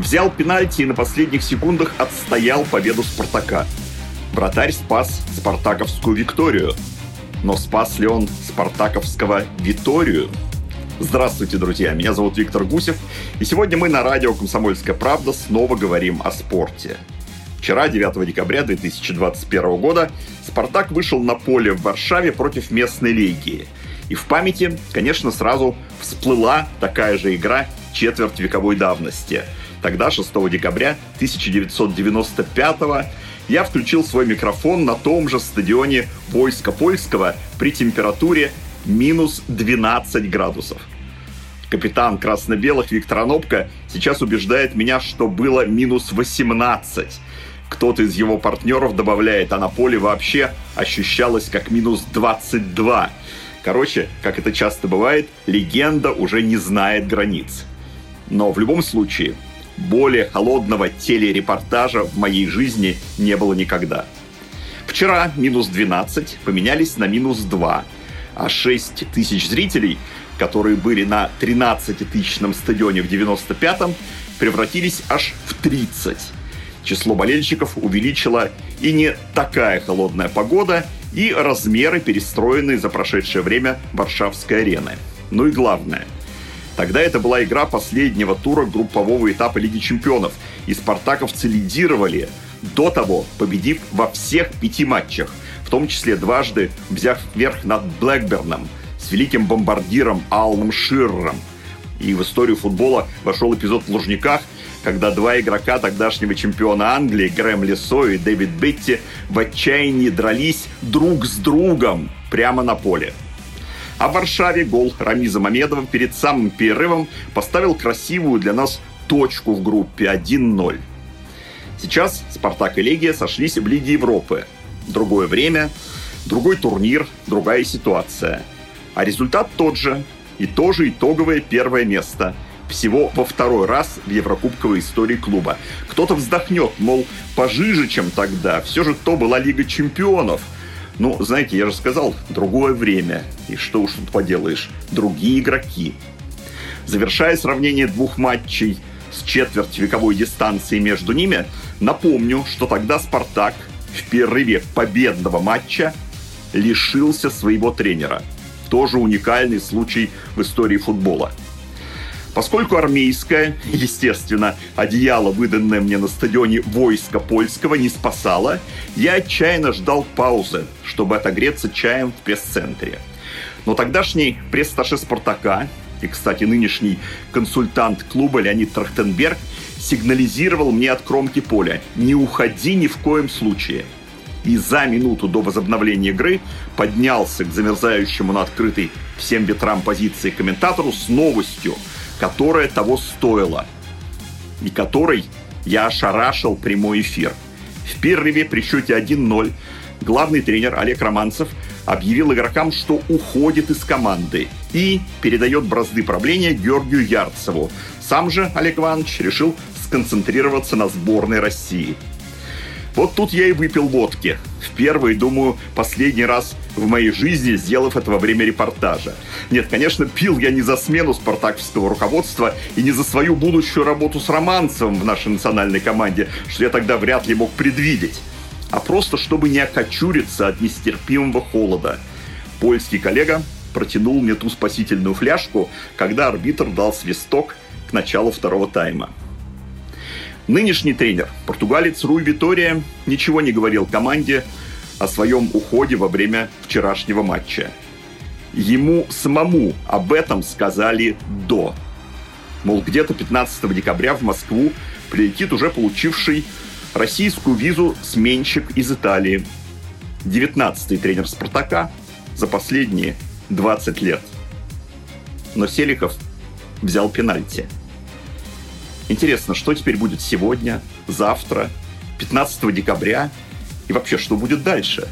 взял пенальти и на последних секундах отстоял победу «Спартака». Вратарь спас спартаковскую викторию. Но спас ли он спартаковского Виторию? Здравствуйте, друзья! Меня зовут Виктор Гусев, и сегодня мы на радио «Комсомольская правда» снова говорим о спорте. Вчера, 9 декабря 2021 года, «Спартак» вышел на поле в Варшаве против местной легии. И в памяти, конечно, сразу всплыла такая же игра четверть вековой давности. Тогда, 6 декабря 1995 я включил свой микрофон на том же стадионе войска польского при температуре минус 12 градусов. Капитан красно-белых Виктор Анопко сейчас убеждает меня, что было минус 18. Кто-то из его партнеров добавляет, а на поле вообще ощущалось как минус 22. Короче, как это часто бывает, легенда уже не знает границ. Но в любом случае, более холодного телерепортажа в моей жизни не было никогда. Вчера минус 12 поменялись на минус 2, а 6 тысяч зрителей, которые были на 13-тысячном стадионе в 95-м, превратились аж в 30. Число болельщиков увеличила и не такая холодная погода, и размеры, перестроенные за прошедшее время Варшавской арены. Ну и главное – Тогда это была игра последнего тура группового этапа Лиги Чемпионов, и спартаковцы лидировали, до того победив во всех пяти матчах, в том числе дважды взяв верх над Блэкберном с великим бомбардиром Аллом Ширром. И в историю футбола вошел эпизод в Лужниках, когда два игрока тогдашнего чемпиона Англии, Грэм Лесо и Дэвид Бетти, в отчаянии дрались друг с другом прямо на поле. А в Варшаве гол Рамиза Мамедова перед самым перерывом поставил красивую для нас точку в группе 1-0. Сейчас «Спартак» и «Легия» сошлись в Лиге Европы. Другое время, другой турнир, другая ситуация. А результат тот же. И тоже итоговое первое место. Всего во второй раз в Еврокубковой истории клуба. Кто-то вздохнет, мол, пожиже, чем тогда. Все же то была Лига Чемпионов – ну, знаете, я же сказал, другое время. И что уж тут поделаешь, другие игроки. Завершая сравнение двух матчей с четверть вековой дистанции между ними, напомню, что тогда «Спартак» в перерыве победного матча лишился своего тренера. Тоже уникальный случай в истории футбола – Поскольку армейское, естественно, одеяло, выданное мне на стадионе войска польского, не спасало, я отчаянно ждал паузы, чтобы отогреться чаем в пресс-центре. Но тогдашний пресс-сташе «Спартака» и, кстати, нынешний консультант клуба Леонид Трахтенберг сигнализировал мне от кромки поля «Не уходи ни в коем случае». И за минуту до возобновления игры поднялся к замерзающему на открытой всем ветрам позиции комментатору с новостью – которая того стоила и которой я ошарашил прямой эфир. В перерыве при счете 1-0 главный тренер Олег Романцев объявил игрокам, что уходит из команды и передает бразды правления Георгию Ярцеву. Сам же Олег Иванович решил сконцентрироваться на сборной России – вот тут я и выпил водки. В первый, думаю, последний раз в моей жизни, сделав это во время репортажа. Нет, конечно, пил я не за смену спартаковского руководства и не за свою будущую работу с Романцевым в нашей национальной команде, что я тогда вряд ли мог предвидеть, а просто чтобы не окочуриться от нестерпимого холода. Польский коллега протянул мне ту спасительную фляжку, когда арбитр дал свисток к началу второго тайма. Нынешний тренер, португалец Руй Витория, ничего не говорил команде о своем уходе во время вчерашнего матча. Ему самому об этом сказали до. Мол, где-то 15 декабря в Москву прилетит уже получивший российскую визу сменщик из Италии. 19-й тренер «Спартака» за последние 20 лет. Но Селиков взял пенальти – Интересно, что теперь будет сегодня, завтра, 15 декабря? И вообще, что будет дальше?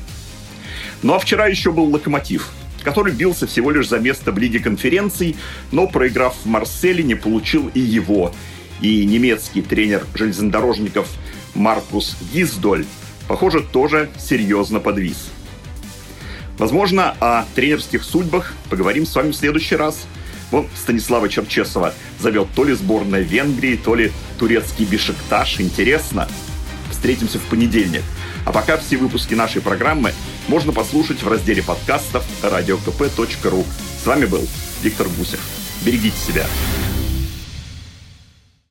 Ну а вчера еще был «Локомотив», который бился всего лишь за место в Лиге конференций, но, проиграв в Марселе, не получил и его. И немецкий тренер железнодорожников Маркус Гиздоль, похоже, тоже серьезно подвис. Возможно, о тренерских судьбах поговорим с вами в следующий раз. Вон Станислава Черчесова завел то ли сборная Венгрии, то ли турецкий Бешикташ. Интересно. Встретимся в понедельник. А пока все выпуски нашей программы можно послушать в разделе подкастов radiokp.ru. С вами был Виктор Гусев. Берегите себя.